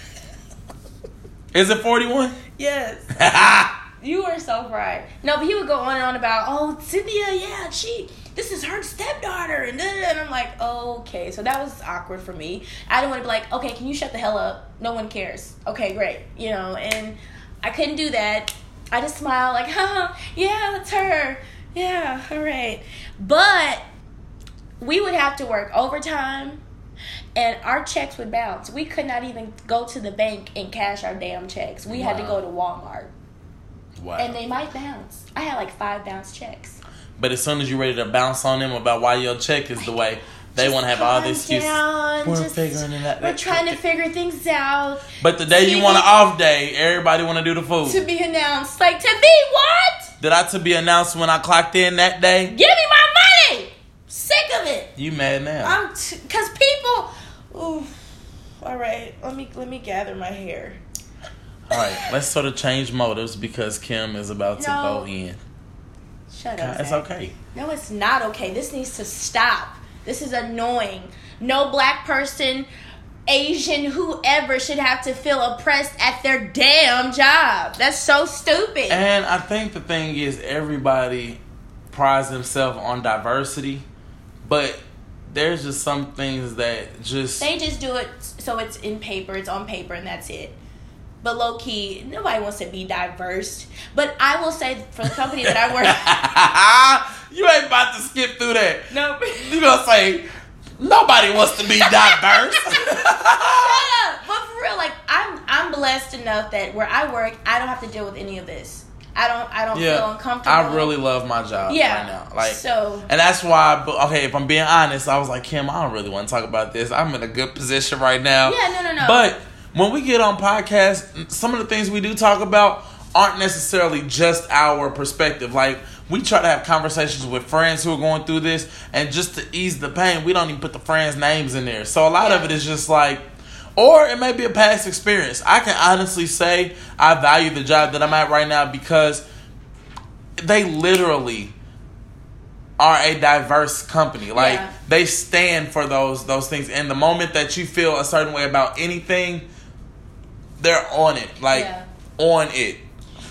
Is it 41? Yes. You were so right. No, but he would go on and on about, oh, Cynthia, yeah, she, this is her stepdaughter, and and I'm like, okay, so that was awkward for me. I didn't want to be like, okay, can you shut the hell up? No one cares. Okay, great, you know, and I couldn't do that. I just smiled like, haha, yeah, it's her. Yeah, all right. But we would have to work overtime and our checks would bounce. We could not even go to the bank and cash our damn checks. We had to go to Walmart. Wow. And they might bounce. I had like five bounce checks. But as soon as you're ready to bounce on them about why your check is the way, they Just want to have all the calm excuses. down, We're just- figuring it out. We're trying to figure things out But the day you want an off day, everybody want to do the food. to be announced. Like, to be what? Did I to be announced when I clocked in that day? Give me my money! Sick of it. You mad now? I'm t- cause people. Ooh. All right, let me let me gather my hair. All right, let's sort of change motives because Kim is about to go in. Shut up. It's Zach. okay. No, it's not okay. This needs to stop. This is annoying. No black person, Asian, whoever should have to feel oppressed at their damn job. That's so stupid. And I think the thing is, everybody prides themselves on diversity, but there's just some things that just they just do it so it's in paper, it's on paper, and that's it. But low key, nobody wants to be diverse. But I will say, for the company that I work, you ain't about to skip through that. no, You gonna say nobody wants to be diverse? Yeah, but for real, like I'm I'm blessed enough that where I work, I don't have to deal with any of this. I don't I don't feel uncomfortable. I really love my job Yeah. right now. Like So- and that's why. Okay, if I'm being honest, I was like Kim, I don't really want to talk about this. I'm in a good position right now. Yeah, no, no, no. But when we get on podcasts, some of the things we do talk about aren't necessarily just our perspective. Like we try to have conversations with friends who are going through this, and just to ease the pain, we don't even put the friends' names in there. So a lot of it is just like. Or it may be a past experience. I can honestly say I value the job that I'm at right now because they literally are a diverse company. Like Yeah. they stand for those those things. And the moment that you feel a certain way about anything, they're on it. Like Yeah. on it.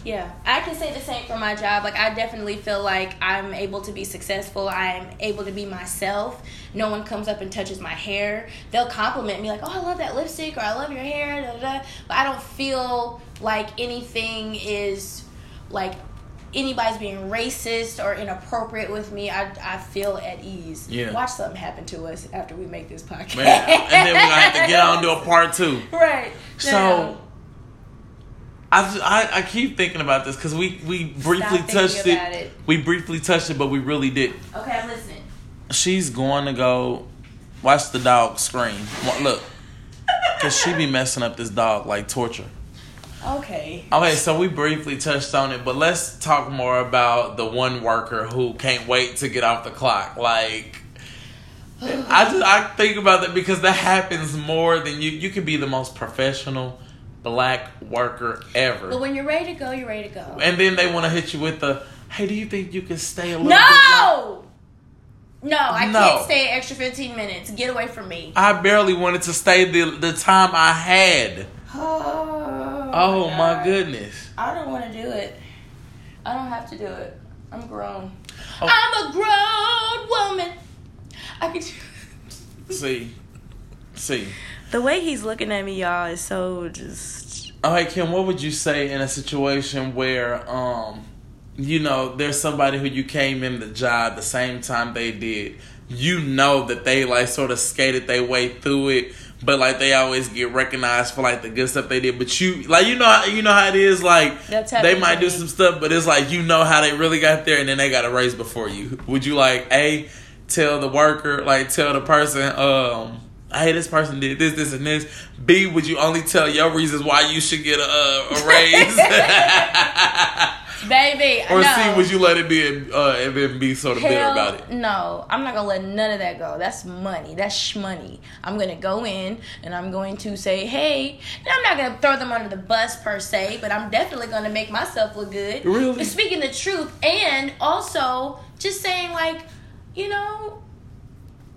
Yeah, I can say the same for my job. Like, I definitely feel like I'm able to be successful. I'm able to be myself. No one comes up and touches my hair. They'll compliment me, like, oh, I love that lipstick, or I love your hair, da, da, da. But I don't feel like anything is, like, anybody's being racist or inappropriate with me. I, I feel at ease. Yeah. Watch something happen to us after we make this podcast. Man. and then we're gonna have to get on to a part two. Right. So Now, I, I I keep thinking about this because we we briefly touched it. it. We briefly touched it, but we really didn't. okay, I'm listening. She's going to go watch the dog scream. Look, cause she be messing up this dog like torture. Okay. Okay, so we briefly touched on it, but let's talk more about the one worker who can't wait to get off the clock. Like, I just I think about that because that happens more than you. You can be the most professional black worker ever. But when you're ready to go, you're ready to go. And then they want to hit you with the, hey, do you think you can stay a little bit? No! No, I No. can't stay an extra 15 minutes. Get away from me. I barely wanted to stay the the time I had. Oh. Oh, my God. goodness. I don't want to do it. I don't have to do it. I'm grown. Oh. I'm a grown woman. I can. See, see. The way he's looking at me, y'all, is so just. All right, Kim. What would you say in a situation where, um, you know, there's somebody who you came in the job the same time they did. You know that they like sort of skated their way through it, but like they always get recognized for like the good stuff they did. But you, like, you know, how, you know how it is. Like they might do some stuff, but it's like you know how they really got there, and then they got a raise before you. Would you like a tell the worker, like tell the person, um, hey, this person did this, this, and this. B, would you only tell your reasons why you should get a, a raise? Baby, or no. C, would you let it be uh, and then be sort of bitter about it? No, I'm not gonna let none of that go. That's money. That's shmoney. I'm gonna go in and I'm going to say, hey, and I'm not gonna throw them under the bus per se, but I'm definitely gonna make myself look good. Really? But speaking the truth, and also just saying like, you know,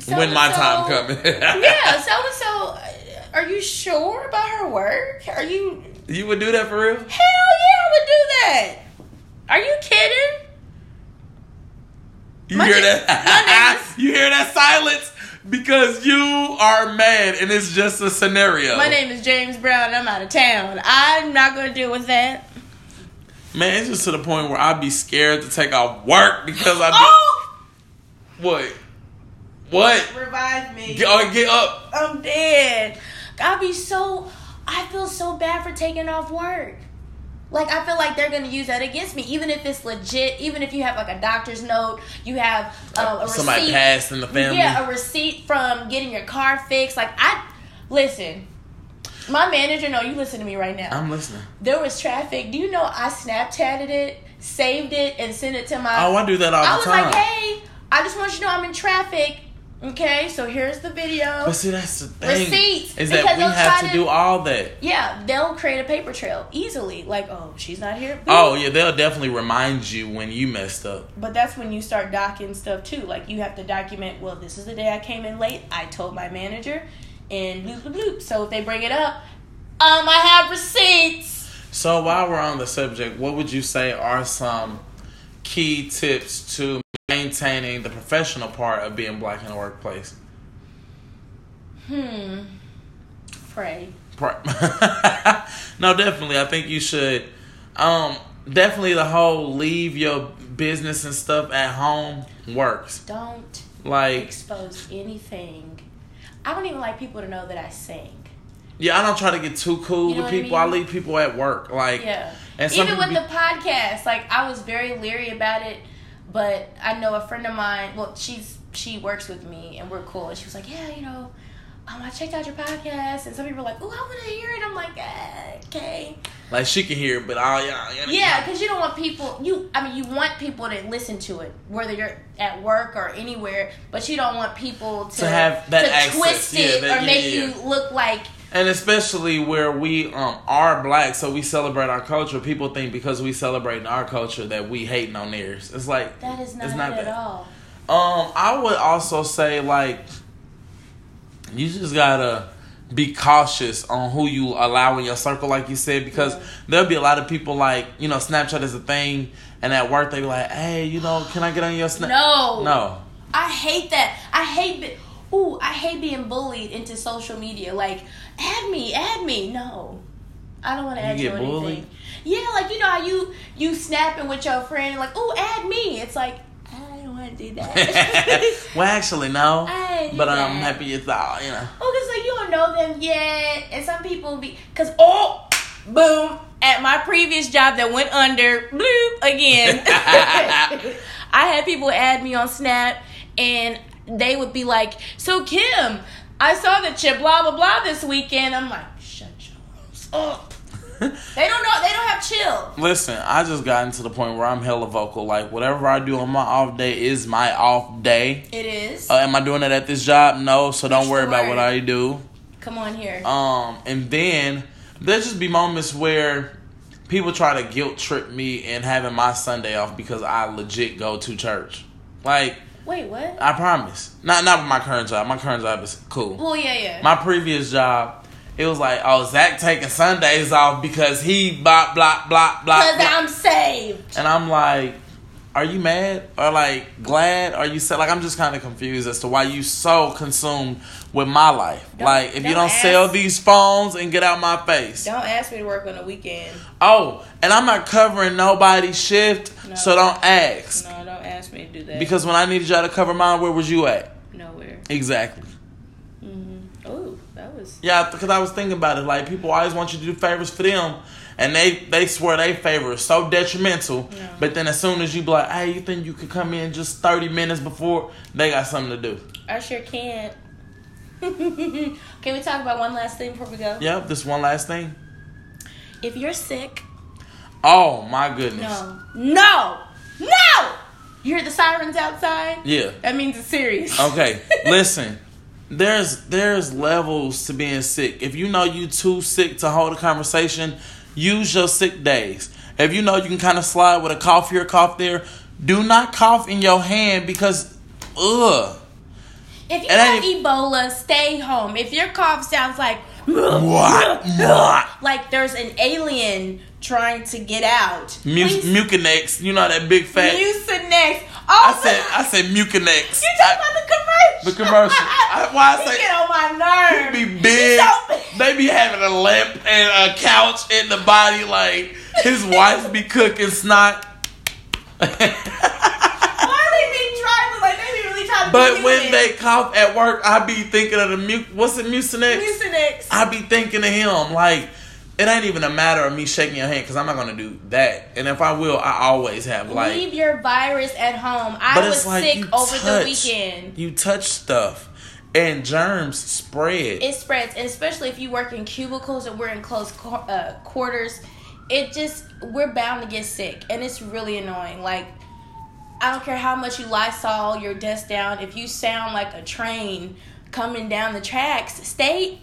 when my so-and-so- time coming. yeah, so and so. Are you sure about her work? Are you? You would do that for real? Hell yeah, I would do that. Are you kidding? You My hear name- that? you hear that silence? Because you are mad and it's just a scenario. My name is James Brown. and I'm out of town. I'm not gonna deal with that. Man, it's just to the point where I'd be scared to take off work because I be Oh, what? What? revive me. Get, oh, get up. I'm dead. I'd be so. I feel so bad for taking off work. Like I feel like they're gonna use that against me, even if it's legit. Even if you have like a doctor's note, you have uh, a Somebody receipt. passed in the family. Yeah, a receipt from getting your car fixed. Like I listen. My manager, no, you listen to me right now. I'm listening. there was traffic. Do you know I Snapchatted it, saved it, and sent it to my. Oh, I do that all day? I the was like, hey, I just want you to know I'm in traffic. Okay, so here's the video. But see, that's the thing. Receipts, Is because that we have to to- do all that. Yeah, they'll create a paper trail easily. Like, oh, she's not here. Oh yeah, they'll definitely remind you when you messed up. But that's when you start docking stuff too. Like you have to document. Well, this is the day I came in late. I told my manager, and bloop bloop bloop. So if they bring it up, um, I have receipts. So while we're on the subject, what would you say are some key tips to maintaining the professional part of being black in the workplace? Hmm. Pray. Pri- no, definitely. I think you should. Um, definitely the whole leave your business and stuff at home works. Don't Like, expose anything. I don't even like people to know that I sing. yeah, I don't try to get too cool You know with what I people. I, leave people at work. Like, Yeah. and Even with people the podcast, like I was very leery about it, but I know a friend of mine. Well, she's she works with me, and we're cool. And she was like, "Yeah, you know, um, I checked out your podcast." And some people were like, "Oh, I want to hear it." I'm like, eh, "Okay." like she can hear, it, but all yeah, yeah, Yeah, because you don't want people. You, I mean, you want people to listen to it, whether you're at work or anywhere. But you don't want people to, To have that to access. twist Yeah, it that- or yeah, make yeah, you look like and especially where we um are black, so we celebrate our culture. People think because we celebrate our culture that we hating on theirs. It's like That is not, it's not it at all. Um, I would also say like you just gotta be cautious on who you allow in your circle, like you said, because Yeah. there'll be a lot of people like you know Snapchat is a thing, and at work they be like, hey, you know, can I get on your snap? No. no. I hate that. I hate be- Ooh, I hate being bullied into social media. Like, add me, add me. No. I don't want to add you or anything. bullied? Yeah, like you know how you you snapping with your friend like, oh, add me. It's like I don't want to do that. well, actually, no. But I'm happy you thought, you know. Oh, cause like you don't know them yet, and some people be cause oh, boom, at my previous job that went under, bloop again. I had people add me on Snap, and they would be like, "So Kim, I saw the you blah blah blah this weekend." I'm like, "Shut your ass up." They don't know. They don't have chill. Listen, I just gotten to the point where I'm hella vocal. Like whatever I do on my off day is my off day. It is. Uh, am I doing it at this job? No, so don't worry about what I do. Come on here. Um, and then there just be moments where people try to guilt trip me in having my Sunday off because I legit go to church. Like Wait, what? I promise, not not with my current job. My current job is cool. Well, yeah, yeah. My previous job, it was like, oh, Zach taking Sundays off because he blah blah blah blah. Because. I'm saved. And I'm like, are you mad or like glad? Are you sad? Like I'm just kind of confused as to why you so consumed with my life. Don't- like if you don't don't sell these phones and get out my face. Don't ask me to work on the weekend. Oh, and I'm not covering nobody's shift, No. so don't ask. No, don't ask me to do that. Because when I needed y'all to cover mine, where was you at? nowhere. Exactly. hmm Oh, that was. Yeah, because I was thinking about it. Like people always want you to do favors for them, and they they swear they favor is so detrimental. Yeah. But then as soon as you be like, hey, you think you could come in just thirty minutes before, they got something to do. I sure can't. Can we talk about one last thing before we go? Yep. This one last thing. If you're sick, Oh my goodness. no, no, no. You hear the sirens outside? Yeah. That means it's serious. Okay. Listen. There's there's levels to being sick. If you know you too sick to hold a conversation, use your sick days. If you know you can kind of slide with a cough here, cough there, do not cough in your hand because, ugh. If you have Ebola, stay home. If your cough sounds like mwah. like there's an alien trying to get out, Mu- Mucinex, you know that big fat. Mucinex. I Oh, said I said Mucinex. You talking about the commercial? The commercial. I- why I say- get on my nerve. be big. So big. They be having a lamp and a couch in the body. Like his wife be cooking snot. Why they be driving like they be really trying to but when they cough at work, I be thinking of the mu. What's it, Mucinex? Mucinex. I be thinking of him. Like it ain't even a matter of me shaking your hand because I'm not gonna do that. And if I will, I always have like. Leave your virus at home. I was like sick over the weekend. You touch stuff, and germs spread. It spreads, and especially if you work in cubicles and we're in close uh, quarters. It just we're bound to get sick, and it's really annoying. Like I don't care how much you Lysol your desk down. If you sound like a train coming down the tracks, stay.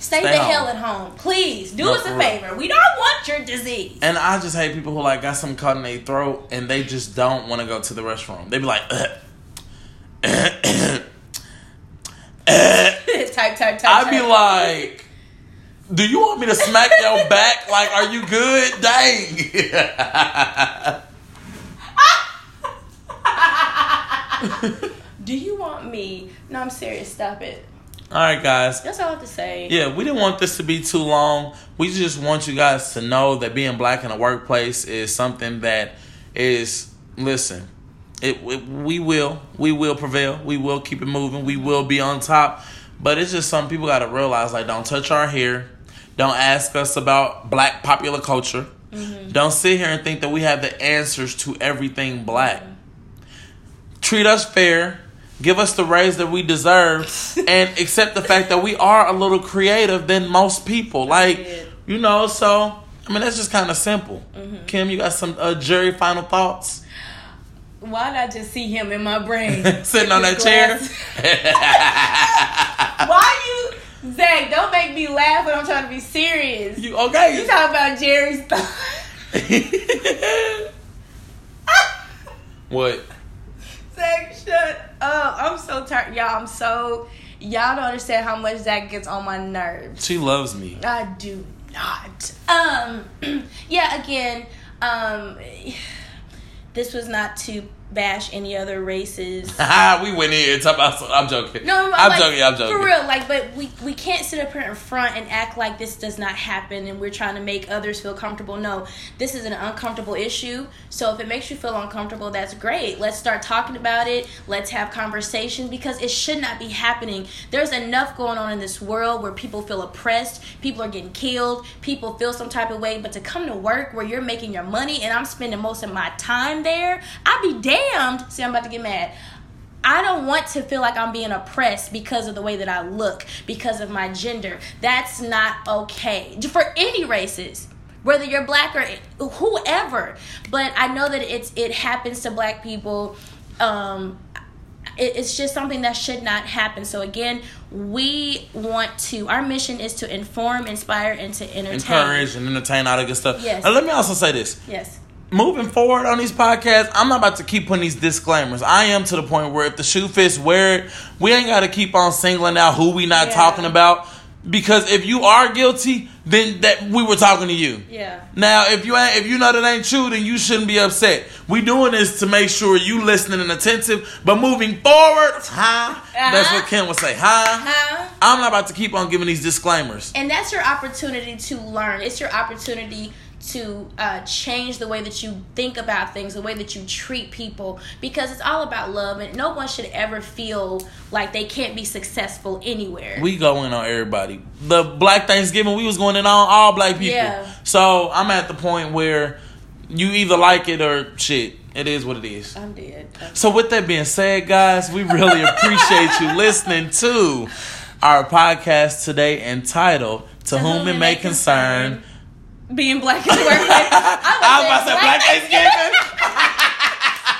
Stay, Stay the home. hell at home, please. Do No, us a favor. We don't want your disease. And I just hate people who like got something caught in their throat and they just don't want to go to the restroom. They be like, uh, uh, uh, "Ugh." type, type, type. I be like, do you want me to smack your back? Like, are you good? Dang. Do you want me? No, I'm serious. Stop it. All right, guys. That's all I have to say. Yeah, we didn't want this to be too long. We just want you guys to know that being black in the workplace is something that is listen. It, it we will we will prevail. We will keep it moving. We will be on top. But it's just some people got to realize like don't touch our hair. Don't ask us about black popular culture. Mm-hmm. Don't sit here and think that we have the answers to everything black. Treat us fair. Give us the raise that we deserve and accept the fact that we are a little creative than most people. Like, you know, so I mean that's just kind of simple. Mm-hmm. Kim, you got some uh, jury final thoughts? Why not just see him in my brain? Sitting on that With chair? Why you Zach, don't make me laugh when I'm trying to be serious. You okay? You talking about Jerry's thought. what? Zach, shut up. I'm so tired. Y'all, I'm so. Y'all don't understand how much Zach gets on my nerves. She loves me. I do not. Um, yeah, again, um, this was not to bash any other races. we went in and talk about. I'm joking. No, I'm like, joking. I'm joking. For real, like, but we we can't sit up here in front and act like this does not happen, and we're trying to make others feel comfortable. No, this is an uncomfortable issue. So if it makes you feel uncomfortable, that's great. Let's start talking about it. Let's have conversations because it should not be happening. There's enough going on in this world where people feel oppressed, people are getting killed, people feel some type of way. But to come to work where you're making your money and I'm spending most of my time there, I'd be damned. See, I'm about to get mad. I don't want to feel like I'm being oppressed because of the way that I look, because of my gender. That's not okay for any races, whether you're black or whoever. But I know that it's it happens to black people. Um, it, it's just something that should not happen. So again, we want to. Our mission is to inform, inspire, and to entertain. Encourage and entertain all that good stuff. Yes. And let me also say this. Yes. Moving forward on these podcasts, I'm not about to keep putting these disclaimers. I am to the point where if the shoe fits, wear it. We ain't got to keep on singling out who we not Yeah. talking about because if you are guilty, then that we were talking to you. Yeah. Now, if you ain't, if you know that ain't true, then you shouldn't be upset. We doing this to make sure you listening and attentive. But moving forward, huh? Uh-huh. That's what Ken would say, huh? Huh? I'm not about to keep on giving these disclaimers. and that's your opportunity to learn it's your opportunity to uh, change the way that you think about things the way that you treat people because it's all about love and no one should ever feel like they can't be successful anywhere We go in on everybody. The Black Thanksgiving, we was going in on all black people. Yeah. So I'm at the point where you either like it or shit. It is what it is. i'm dead So with that being said, guys, we really appreciate you listening to our podcast today entitled "To, Whom, It May Concern." Being black in the workplace I was about to say Black Thanksgiving.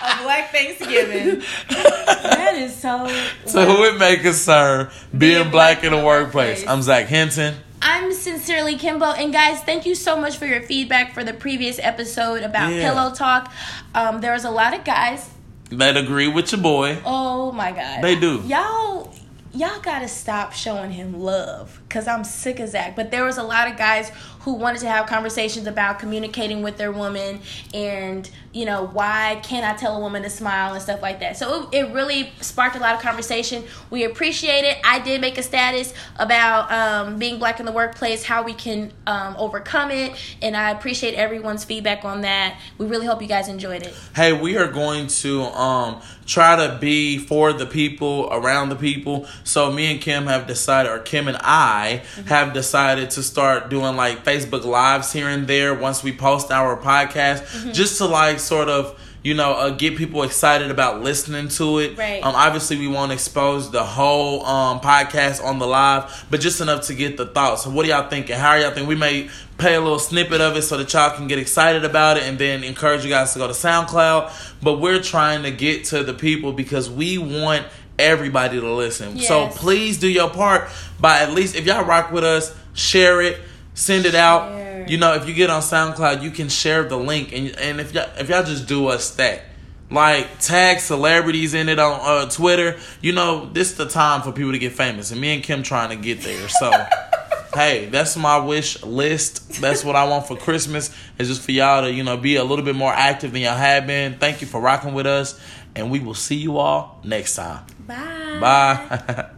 a black thanksgiving that is so to who it may concern, being, black, in the workplace. workplace. I'm Zach Hinton. I'm sincerely Kimbo, and guys, thank you so much for your feedback for the previous episode about Yeah. pillow talk. Um, there was a lot of guys That agree with your boy. Oh my god. They do. Y'all y'all gotta stop showing him love. Cause I'm sick of Zach. But there was a lot of guys who wanted to have conversations about communicating with their woman and, you know, why can't I tell a woman to smile and stuff like that. So it, it really sparked a lot of conversation. We appreciate it. I did make a status about um, being black in the workplace, how we can um, overcome it, and I appreciate everyone's feedback on that. We really hope you guys enjoyed it. hey we are going to um try to be for the people around the people so me and kim have decided or kim and i have decided to start doing like facebook lives here and there once we post our podcast just to like sort of you know uh, get people excited about listening to it. Right. um obviously we won't expose the whole um podcast on the live but just enough to get the thoughts. So what are y'all thinking how are y'all thinking we may play a little snippet of it so that y'all can get excited about it and then encourage you guys to go to SoundCloud. But we're trying to get to the people because we want everybody to listen. So please do your part by at least if y'all rock with us, share it, send it out. Share. You know, if you get on SoundCloud, you can share the link and and if y'all if y'all just do us that. Like tag celebrities in it on uh, Twitter, you know this is the time for people to get famous, and me and Kim trying to get there. So hey, that's my wish list. That's what I want for Christmas. Is just for y'all to, you know, be a little bit more active than y'all have been. Thank you for rocking with us. And we will see you all next time. Bye. Bye.